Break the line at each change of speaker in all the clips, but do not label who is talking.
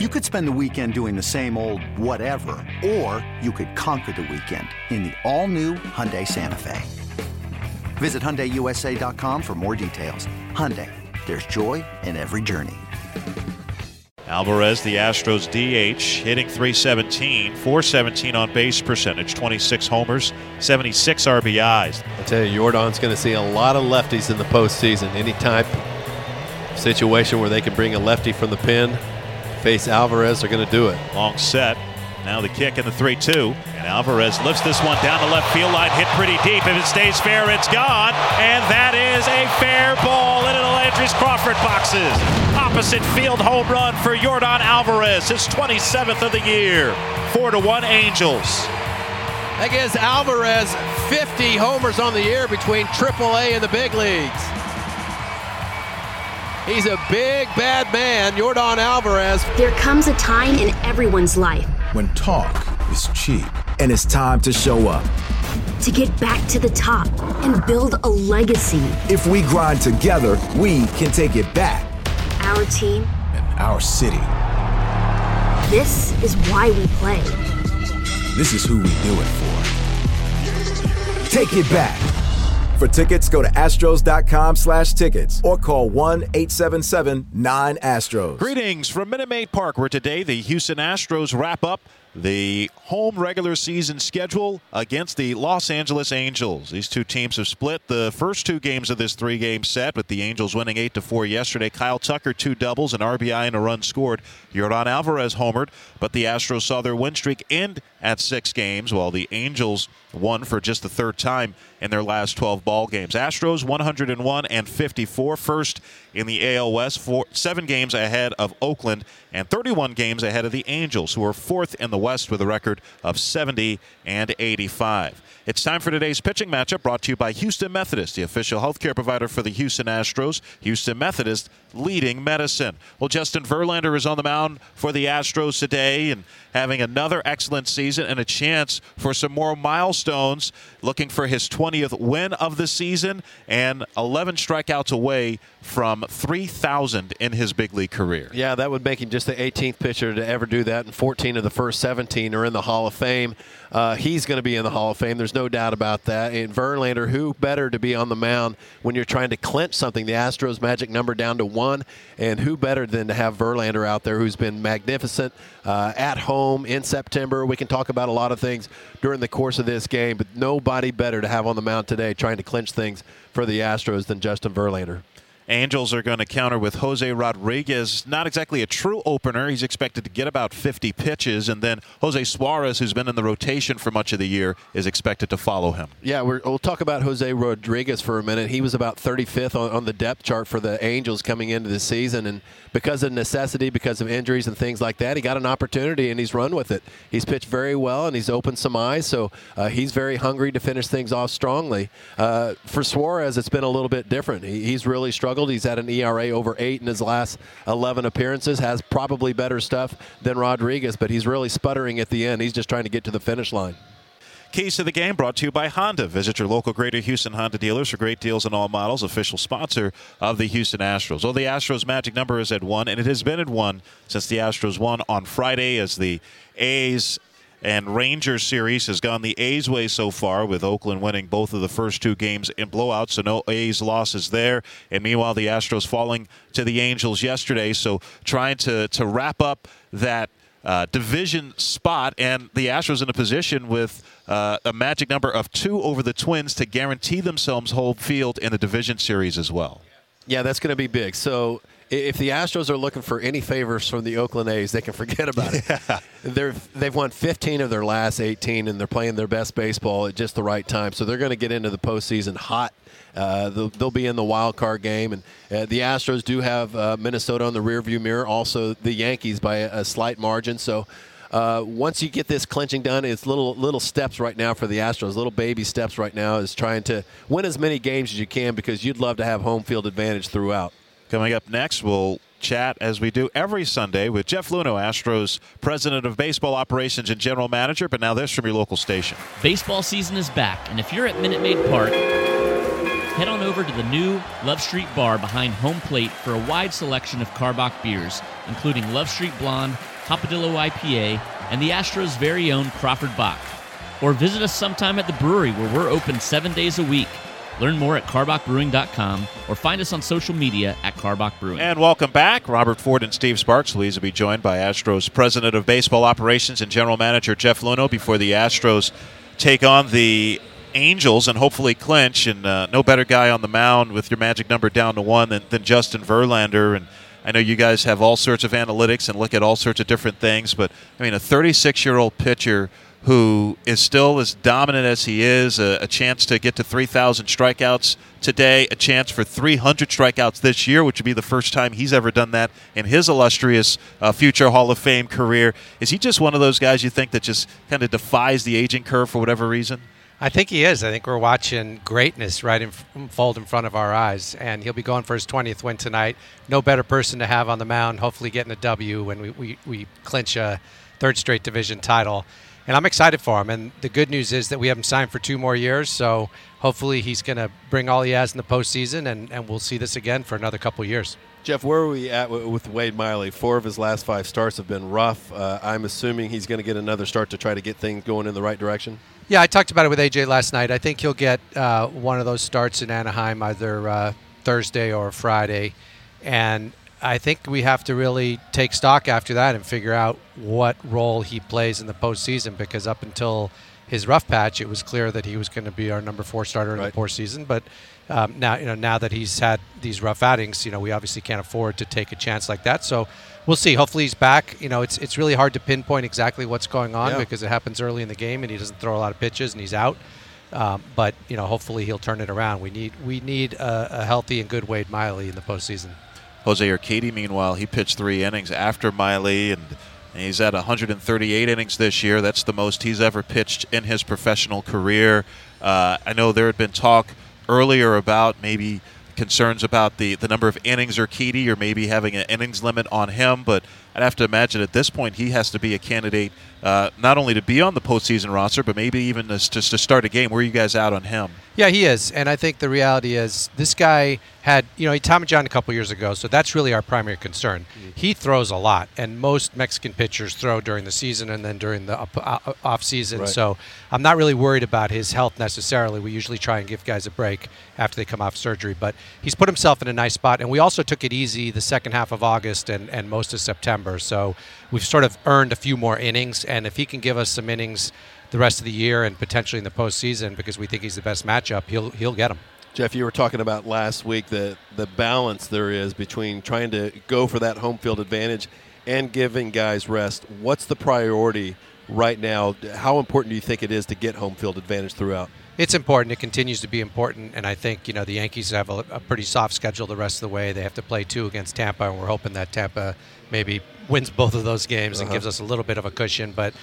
You could spend the weekend doing the same old whatever, or you could conquer the weekend in the all-new Hyundai Santa Fe. Visit HyundaiUSA.com for more details. Hyundai, there's joy in every journey.
Alvarez, the Astros DH, hitting 317, 417 on base percentage, 26 homers, 76 RBIs.
I tell you, Yordan's going to see a lot of lefties in the postseason. Any type situation where they can bring a lefty from the pen, face Alvarez, they're going to do it.
Long set. Now the kick in the 3 2. And Alvarez lifts this one down the left field line, hit pretty deep. If it stays fair, it's gone. And that is a fair ball into the Landry's Crawford boxes. Opposite field home run for Yordan Alvarez, his 27th of the year. 4 to 1 Angels.
That gives Alvarez 50 homers on the year between AAA and the big leagues. He's a big, bad man, Yordan Alvarez.
There comes a time in everyone's life
when talk is cheap and it's time to show up.
To get back to the top and build a legacy.
If we grind together, we can take it back.
Our team
and our city.
This is why we play.
This is who we do it for. Take it back. For tickets, go to astros.com slash tickets or call 1-877-9-ASTROS.
Greetings from Minute Maid Park, where today the Houston Astros wrap up the home regular season schedule against the Los Angeles Angels. These two teams have split the first two games of this three-game set, with the Angels winning 8 to 4 yesterday. Kyle Tucker two doubles, an RBI and a run scored. Yordan Alvarez homered, but the Astros saw their win streak end at 6 games while the Angels won for just the third time in their last 12 ball games. Astros 101 and 54 first in the AL West, four, 7 games ahead of Oakland and 31 games ahead of the Angels who are fourth in the West with a record of 70 and 85. It's time for today's pitching matchup brought to you by Houston Methodist, the official healthcare provider for the Houston Astros. Houston Methodist leading medicine. Well, Justin Verlander is on the mound for the Astros today and having another excellent season and a chance for some more milestones, looking for his 20th win of the season and 11 strikeouts away from 3,000 in his big league career.
Yeah, that would make him just the 18th pitcher to ever do that, and 14 of the first 17 are in the Hall of Fame. Uh, he's going to be in the Hall of Fame. There's no doubt about that. And Verlander, who better to be on the mound when you're trying to clinch something? The Astros' magic number down to one, and who better than to have Verlander out there, who's been magnificent uh, at home in September. We can talk about a lot of things during the course of this game, but nobody better to have on the mound today trying to clinch things for the Astros than Justin Verlander.
Angels are going to counter with Jose Rodriguez. Not exactly a true opener. He's expected to get about 50 pitches. And then Jose Suarez, who's been in the rotation for much of the year, is expected to follow him.
Yeah, we will talk about Jose Rodriguez for a minute. He was about 35th on, on the depth chart for the Angels coming into the season. And because of necessity, because of injuries and things like that, he got an opportunity and he's run with it. He's pitched very well and he's opened some eyes. So uh, he's very hungry to finish things off strongly. Uh, for Suarez, it's been a little bit different. He, he's really struggled struggled. He's had an ERA over eight in his last 11 appearances, has probably better stuff than Rodriguez, but he's really sputtering at the end. He's just trying to get to the finish line.
Keys to the game brought to you by Honda. Visit your local Greater Houston Honda dealers for great deals on all models. Official sponsor of the Houston Astros. Well, the Astros' magic number is at one, and it has been at one since the Astros won on Friday as the A's and Rangers series has gone the A's way so far, with Oakland winning both of the first two games in blowouts, so no A's losses there. And meanwhile, the Astros falling to the Angels yesterday, so trying to, to wrap up that. Uh, division spot, and the Astros in a position with uh, a magic number of two over the Twins to guarantee themselves home field in the division series as well.
Yeah, that's going to be big. So if the Astros are looking for any favors from the Oakland A's, they can forget about it. Yeah. They're, they've won 15 of their last 18, and they're playing their best baseball at just the right time. So they're going to get into the postseason hot. Uh, they'll, they'll, be in the wild card game, and uh, the Astros do have uh, Minnesota on the rearview mirror. Also, the Yankees by a, a slight margin. So. Uh, once you get this clinching done, it's little little steps right now for the Astros. Little baby steps right now is trying to win as many games as you can because you'd love to have home field advantage throughout.
Coming up next, we'll chat as we do every Sunday with Jeff Luhnow, Astros President of Baseball Operations and General Manager, but now this from your local station.
Baseball season is back, and if you're at Minute Maid Park, head on over to the new Love Street Bar behind home plate for a wide selection of Karbach beers, including Love Street Blonde, Hopadillo IPA, and the Astros' very own Crawford Bock. Or visit us sometime at the brewery where we're open seven days a week. Learn more at karbachbrewing.com or find us on social media at Karbach Brewing.
And welcome back. Robert Ford and Steve Sparks. Louise will be joined by Astros President of Baseball Operations and General Manager Jeff Luhnow before the Astros take on the Angels and hopefully clinch. And uh, no better guy on the mound with your magic number down to one than, than Justin Verlander. And I know you guys have all sorts of analytics and look at all sorts of different things, but I mean, a 36 year old pitcher who is still as dominant as he is, a, a chance to get to 3,000 strikeouts today, a chance for 300 strikeouts this year, which would be the first time he's ever done that in his illustrious uh, future Hall of Fame career. Is he just one of those guys you think that just kind of defies the aging curve for whatever reason?
I think he is. I think we're watching greatness right in fold in front of our eyes, and he'll be going for his 20th win tonight. No better person to have on the mound. Hopefully, getting a W when we, we, we clinch a third straight division title and I'm excited for him. And the good news is that we have him signed for two more years, so hopefully he's going to bring all he has in the postseason, and, and we'll see this again for another couple years.
Jeff, where are we at with Wade Miley? Four of his last five starts have been rough. Uh, I'm assuming he's going to get another start to try to get things going in the right direction.
Yeah, I talked about it with AJ last night. I think he'll get uh, one of those starts in Anaheim either uh, Thursday or Friday, and I think we have to really take stock after that and figure out what role he plays in the postseason because up until his rough patch, it was clear that he was going to be our number four starter right. in the postseason. But um, now, you know, now that he's had these rough outings, you know, we obviously can't afford to take a chance like that. So we'll see. Hopefully, he's back. You know, it's it's really hard to pinpoint exactly what's going on yeah. because it happens early in the game and he doesn't throw a lot of pitches and he's out. Um, but you know, hopefully he'll turn it around. We need we need a, a healthy and good Wade Miley in the postseason.
Jose Urquidy, meanwhile, he pitched three innings after Miley, and he's at 138 innings this year. That's the most he's ever pitched in his professional career. Uh, I know there had been talk earlier about maybe concerns about the, the number of innings Urquidy or maybe having an innings limit on him, but I'd have to imagine at this point he has to be a candidate uh, not only to be on the postseason roster, but maybe even just to start a game. Where are you guys out on him?
Yeah, he is, and I think the reality is this guy had you know he Tommy John a couple years ago, so that's really our primary concern. Mm-hmm. He throws a lot, and most Mexican pitchers throw during the season and then during the up, uh, off season. Right. So I'm not really worried about his health necessarily. We usually try and give guys a break after they come off surgery, but he's put himself in a nice spot, and we also took it easy the second half of August and, and most of September. So we've sort of earned a few more innings, and if he can give us some innings the rest of the year and potentially in the postseason because we think he's the best matchup, he'll he'll get them.
Jeff, you were talking about last week the the balance there is between trying to go for that home field advantage and giving guys rest. What's the priority right now? How important do you think it is to get home field advantage throughout?
It's important. It continues to be important, and I think you know the Yankees have a, a pretty soft schedule the rest of the way. They have to play two against Tampa, and we're hoping that Tampa maybe wins both of those games uh-huh. and gives us a little bit of a cushion. But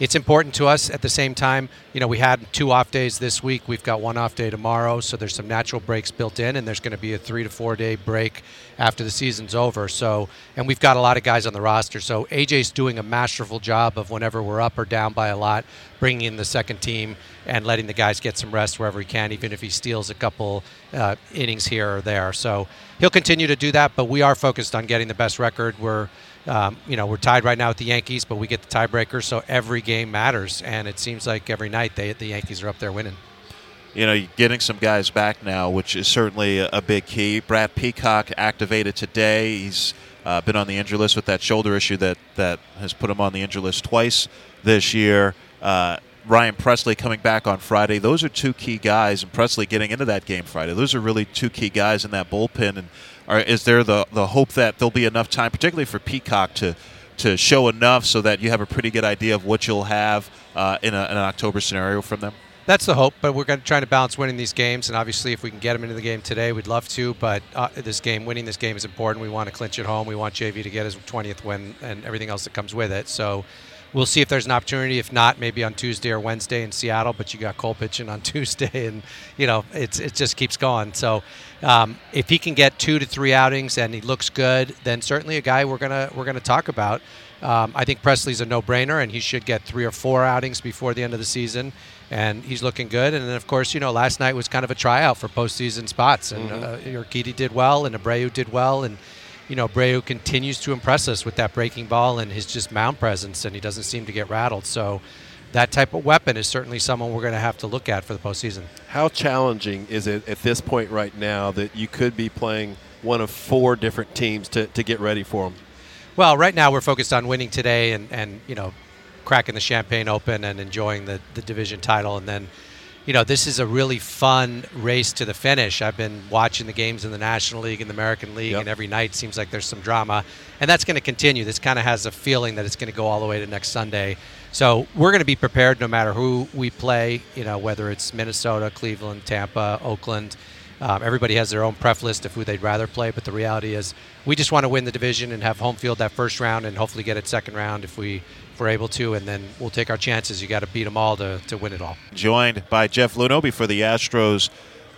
it's important to us at the same time. You know, we had two off days this week. We've got one off day tomorrow, so there's some natural breaks built in, and there's going to be a three to four day break after the season's over. So, and we've got a lot of guys on the roster. So AJ's doing a masterful job of whenever we're up or down by a lot, bringing in the second team and letting the guys get some rest wherever he can, even if he steals a couple uh, innings here or there. So he'll continue to do that, but we are focused on getting the best record. We're um, you know, we're tied right now with the Yankees, but we get the tiebreaker, so every game matters. And it seems like every night they, the Yankees are up there winning.
You know, getting some guys back now, which is certainly a, big key. Brad Peacock activated today. He's uh, been on the injury list with that shoulder issue that, that has put him on the injury list twice this year. Uh, Ryan Pressly coming back on Friday. Those are two key guys, and Pressly getting into that game Friday. Those are really two key guys in that bullpen. And are, is there the the hope that there'll be enough time, particularly for Peacock, to to show enough so that you have a pretty good idea of what you'll have uh, in, a, in, an October scenario from them?
That's the hope, but we're going to try to balance winning these games, and obviously, if we can get them into the game today, we'd love to. But uh, this game, winning this game, is important. We want to clinch it home. We want JV to get his 20th win and everything else that comes with it. So we'll see if there's an opportunity. If not, maybe on Tuesday or Wednesday in Seattle. But you got Cole pitching on Tuesday, and you know it's it just keeps going. So um, if he can get two to three outings and he looks good, then certainly a guy we're gonna we're gonna talk about. Um, I think Pressly's a no-brainer, and he should get three or four outings before the end of the season. and he's looking good. And then, of course, you know, last night was kind of a tryout for postseason spots, and
Mhm.
uh, Urquidy did well, and Abreu did well, and you know, Abreu continues to impress us with that breaking ball and his just mound presence, and he doesn't seem to get rattled. So, that type of weapon is certainly someone we're going to have to look at for the postseason.
How challenging is it at this point right now that you could be playing one of four different teams to, to get ready for them?
Well, right now we're focused on winning today and, and you know, cracking the champagne open and enjoying the, the division title. And then, you know, this is a really fun race to the finish. I've been watching the games in the National League and the American League,
Yep.
and every night seems like there's some drama. And that's going to continue. This kind of has a feeling that it's going to go all the way to next Sunday. So we're going to be prepared no matter who we play, you know, whether it's Minnesota, Cleveland, Tampa, Oakland. Um, everybody has their own pref list of who they'd rather play, but the reality is we just want to win the division and have home field that first round and hopefully get it second round if we we're able to, and then we'll take our chances. You got to beat them all to, to win it all.
Joined by Jeff Luhnow before the Astros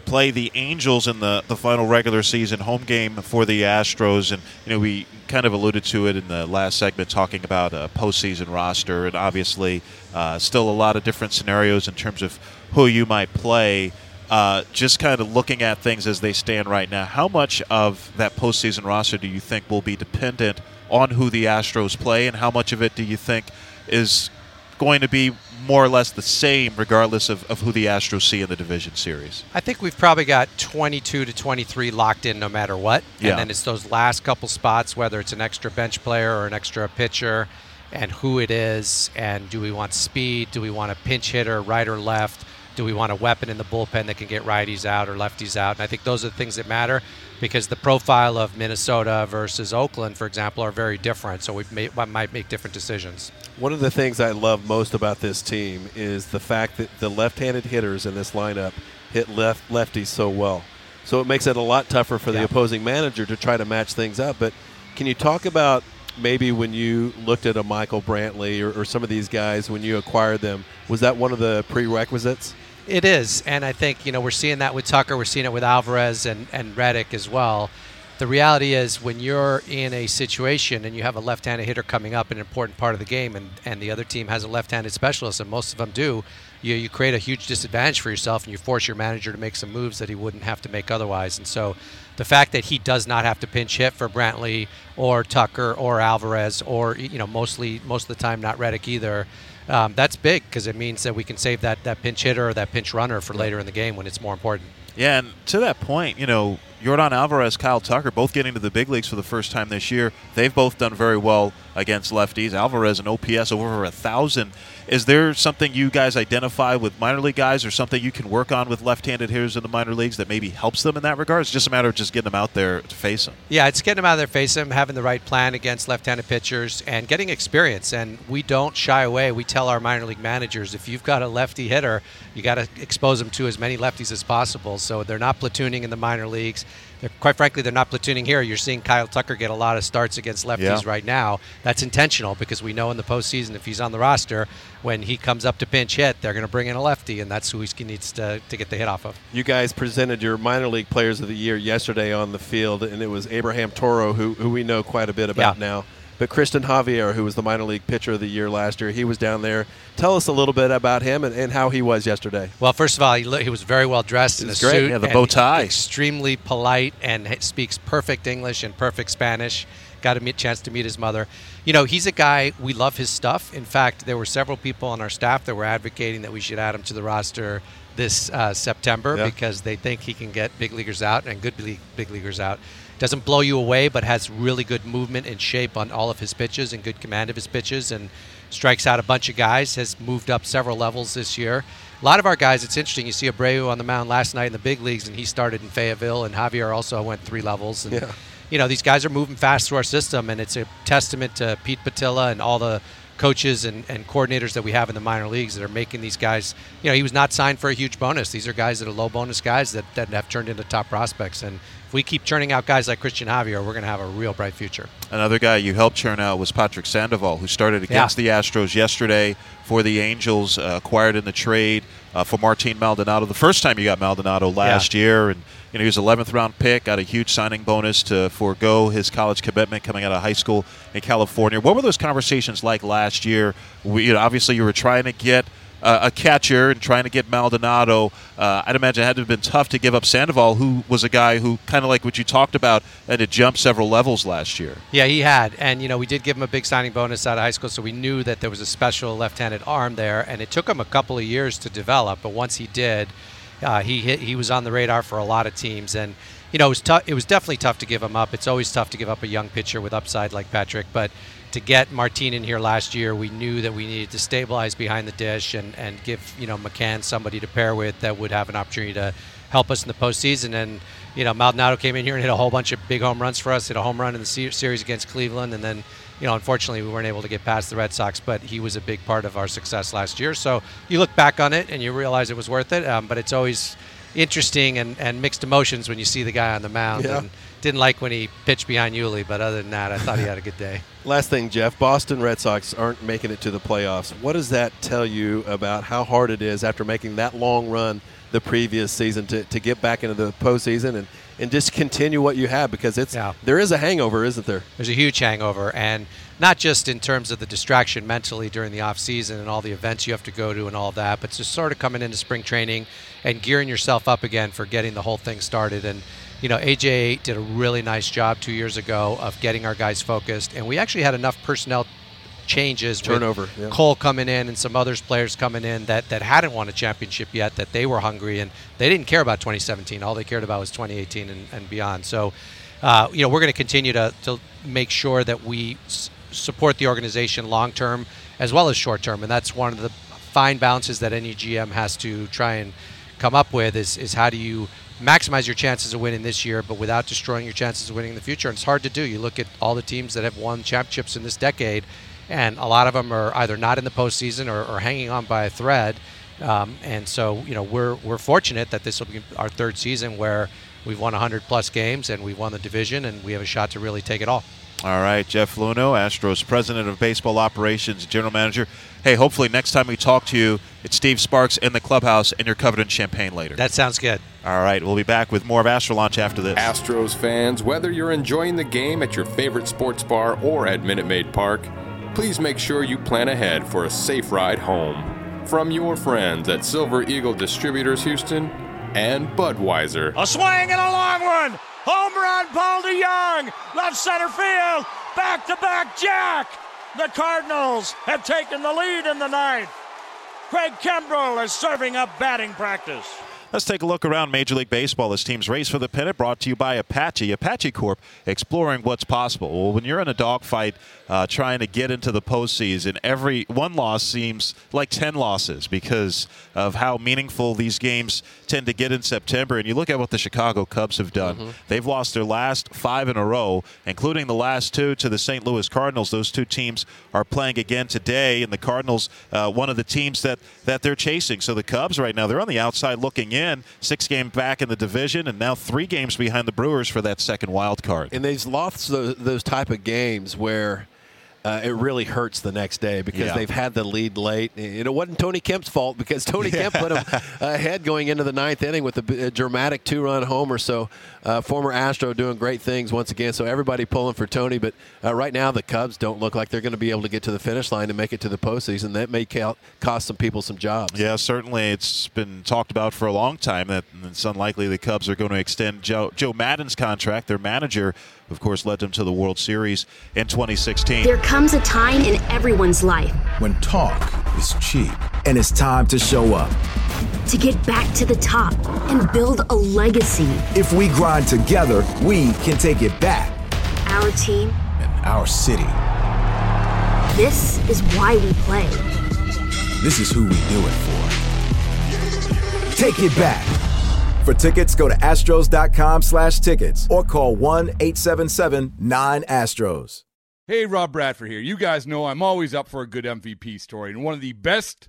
play the Angels in the, the final regular season home game for the Astros. And, you know, we kind of alluded to it in the last segment talking about a postseason roster. And obviously, uh, still a lot of different scenarios in terms of who you might play. Uh, just kind of looking at things as they stand right now, how much of that postseason roster do you think will be dependent on who the Astros play, and how much of it do you think is going to be more or less the same regardless of, of who the Astros see in the division series?
I think we've probably got 22 to 23 locked in no matter what.
Yeah.
And then it's those last couple spots, whether it's an extra bench player or an extra pitcher, and who it is, and do we want speed? Do we want a pinch hitter, right or left? Do we want a weapon in the bullpen that can get righties out or lefties out? And I think those are the things that matter because the profile of Minnesota versus Oakland, for example, are very different. So we may, might make different decisions.
One of the things I love most about this team is the fact that the left-handed hitters in this lineup hit left lefties so well. So it makes it a lot tougher for the opposing manager to try to match things up. But can you talk about maybe when you looked at a Michael Brantley or, or some of these guys when you acquired them, was that one of the prerequisites?
It is, and I think you know we're seeing that with Tucker, we're seeing it with Alvarez and and Reddick as well. The reality is when you're in a situation and you have a left-handed hitter coming up, an important part of the game, and and the other team has a left-handed specialist, and most of them do, you you create a huge disadvantage for yourself, and you force your manager to make some moves that he wouldn't have to make otherwise. And so, the fact that he does not have to pinch hit for Brantley or Tucker or Alvarez or you know mostly most of the time not Reddick either. Um, that's big because it means that we can save that, that pinch hitter or that pinch runner for later in the game when it's more important.
Yeah, and to that point, you know, Yordan Alvarez, Kyle Tucker, both getting to the big leagues for the first time this year. They've both done very well against lefties. Alvarez an OPS over a thousand. Is there something you guys identify with minor league guys, or something you can work on with left-handed hitters in the minor leagues that maybe helps them in that regard? It's just a matter of just getting them out there to face them.
Yeah, it's getting them out there their face, them having the right plan against left-handed pitchers, and getting experience. And we don't shy away. We tell our minor league managers if you've got a lefty hitter, you got to expose them to as many lefties as possible. So they're not platooning in the minor leagues. They're, quite frankly, they're not platooning here. You're seeing Kyle Tucker get a lot of starts against lefties
Yeah.
right now. That's intentional because we know in the postseason, if he's on the roster, when he comes up to pinch hit, they're going to bring in a lefty, and that's who he needs to, to get the hit off of.
You guys presented your minor league players of the year yesterday on the field, and it was Abraham Toro, who, who we know quite a bit about
Yeah.
now. But Christian Javier, who was the minor league pitcher of the year last year, he was down there. Tell us a little bit about him and, and how he was yesterday.
Well, first of all, he, he was very well dressed in a
great.
suit.
Yeah, the bow tie.
Extremely polite and speaks perfect English and perfect Spanish. Got a meet, chance to meet his mother. You know, he's a guy we love his stuff. In fact, there were several people on our staff that were advocating that we should add him to the roster this uh, September
Yeah.
because they think he can get big leaguers out and good big leaguers out. Doesn't blow you away, but has really good movement and shape on all of his pitches and good command of his pitches and strikes out a bunch of guys. Has moved up several levels this year. A lot of our guys, it's interesting. You see Abreu on the mound last night in the big leagues, and he started in Fayetteville, and Javier also went three levels. And,
Yeah.
you know, these guys are moving fast through our system, and it's a testament to Pete Putila and all the coaches and, and coordinators that we have in the minor leagues that are making these guys. You know, he was not signed for a huge bonus. These are guys that are low bonus guys that, that have turned into top prospects. And if we keep churning out guys like Christian Javier, we're going to have a real bright future.
Another guy you helped churn out was Patrick Sandoval, who started against the Astros yesterday for the Angels, uh, acquired in the trade uh, for Martin Maldonado. The first time you got Maldonado last year, and you know he was 11th round pick, got a huge signing bonus to forego his college commitment coming out of high school in California. What were those conversations like last year? We, you know, obviously you were trying to get uh, a catcher and trying to get Maldonado, uh, I'd imagine it had to have been tough to give up Sandoval, who was a guy who kind of like what you talked about, and it jumped several levels last year.
Yeah, he had, and you know we did give him a big signing bonus out of high school, so we knew that there was a special left-handed arm there, and it took him a couple of years to develop, but once he did, uh, he hit, he was on the radar for a lot of teams, and you know it was tough. It was definitely tough to give him up. It's always tough to give up a young pitcher with upside like Patrick, but to get Martin in here last year, we knew that we needed to stabilize behind the dish and, and give you know McCann somebody to pair with that would have an opportunity to help us in the postseason. And you know Maldonado came in here and hit a whole bunch of big home runs for us. Hit a home run in the series against Cleveland, and then you know unfortunately we weren't able to get past the Red Sox. But he was a big part of our success last year. So you look back on it and you realize it was worth it. Um, but it's always interesting and, and mixed emotions when you see the guy on the mound.
Yeah.
And didn't like when he pitched behind Yuli, but other than that, I thought he had a good day.
Last thing, Jeff, Boston Red Sox aren't making it to the playoffs. What does that tell you about how hard it is after making that long run the previous season to, to get back into the postseason and, and just continue what you have because it's
Yeah.
there is a hangover, isn't there?
There's a huge hangover, and not just in terms of the distraction mentally during the off season and all the events you have to go to and all that, but just sort of coming into spring training and gearing yourself up again for getting the whole thing started. And you know, AJ did a really nice job two years ago of getting our guys focused, and we actually had enough personnel changes
Turnover, yeah.
Cole coming in and some others players coming in that, that hadn't won a championship yet that they were hungry and they didn't care about 2017 all they cared about was 2018 and, and beyond so uh, you know we're going to continue to, to make sure that we s- support the organization long term as well as short term and that's one of the fine balances that any GM has to try and come up with is, is how do you maximize your chances of winning this year but without destroying your chances of winning in the future and it's hard to do you look at all the teams that have won championships in this decade and a lot of them are either not in the postseason or, or hanging on by a thread. Um, and so, you know, we're we're fortunate that this will be our third season where we've won 100 plus games and we've won the division and we have a shot to really take it all.
All right, Jeff Luhnow, Astros president of baseball operations, general manager. Hey, hopefully next time we talk to you, it's Steve Sparks in the clubhouse and you're covered in champagne later.
That sounds good.
All right, we'll be back with more of Astro Launch after this.
Astros fans, whether you're enjoying the game at your favorite sports bar or at Minute Maid Park, please make sure you plan ahead for a safe ride home. From your friends at Silver Eagle Distributors Houston and Budweiser.
A swing and a long one. Home run, Paul DeJong. Left center field. Back to back jack. The Cardinals have taken the lead in the ninth. Craig Kimbrel is serving up batting practice.
Let's take a look around Major League Baseball as teams race for the pennant. Brought to you by Apache, Apache Corp, exploring what's possible. Well, when you're in a dogfight uh, trying to get into the postseason, every one loss seems like 10 losses because of how meaningful these games tend to get in September. And you look at what the Chicago Cubs have done. They've lost their last five in a row, including the last two to the St. Louis Cardinals. Those two teams are playing again today, and the Cardinals, uh, one of the teams that, that they're chasing. So the Cubs right now, they're on the outside looking in, six games back in the division, and now three games behind the Brewers for that second wild card.
And they've lost those, those type of games where uh, it really hurts the next day because
Yeah.
they've had the lead late. And it wasn't Tony Kemp's fault because Tony Kemp put them ahead going into the ninth inning with a dramatic two-run homer. So uh, former Astro doing great things once again. So everybody pulling for Tony. But uh, right now the Cubs don't look like they're going to be able to get to the finish line and make it to the postseason. That may cost some people some jobs.
Yeah, certainly. It's been talked about for a long time that it's unlikely the Cubs are going to extend Joe, Joe Maddon's contract. Their manager, of course, led them to the World Series in 2016.
There comes a time in everyone's life
When talk is cheap and it's time to show up.
to get back to the top and build a legacy.
If we grind together, we can take it back.
Our team,
And our city.
this is why we play.
This is who we do it for. Take it back. For tickets, go to astros.com slash tickets or call 1-877-9-ASTROS.
Hey, Rob Bradford here. You guys know I'm always up for a good MVP story, and one of the best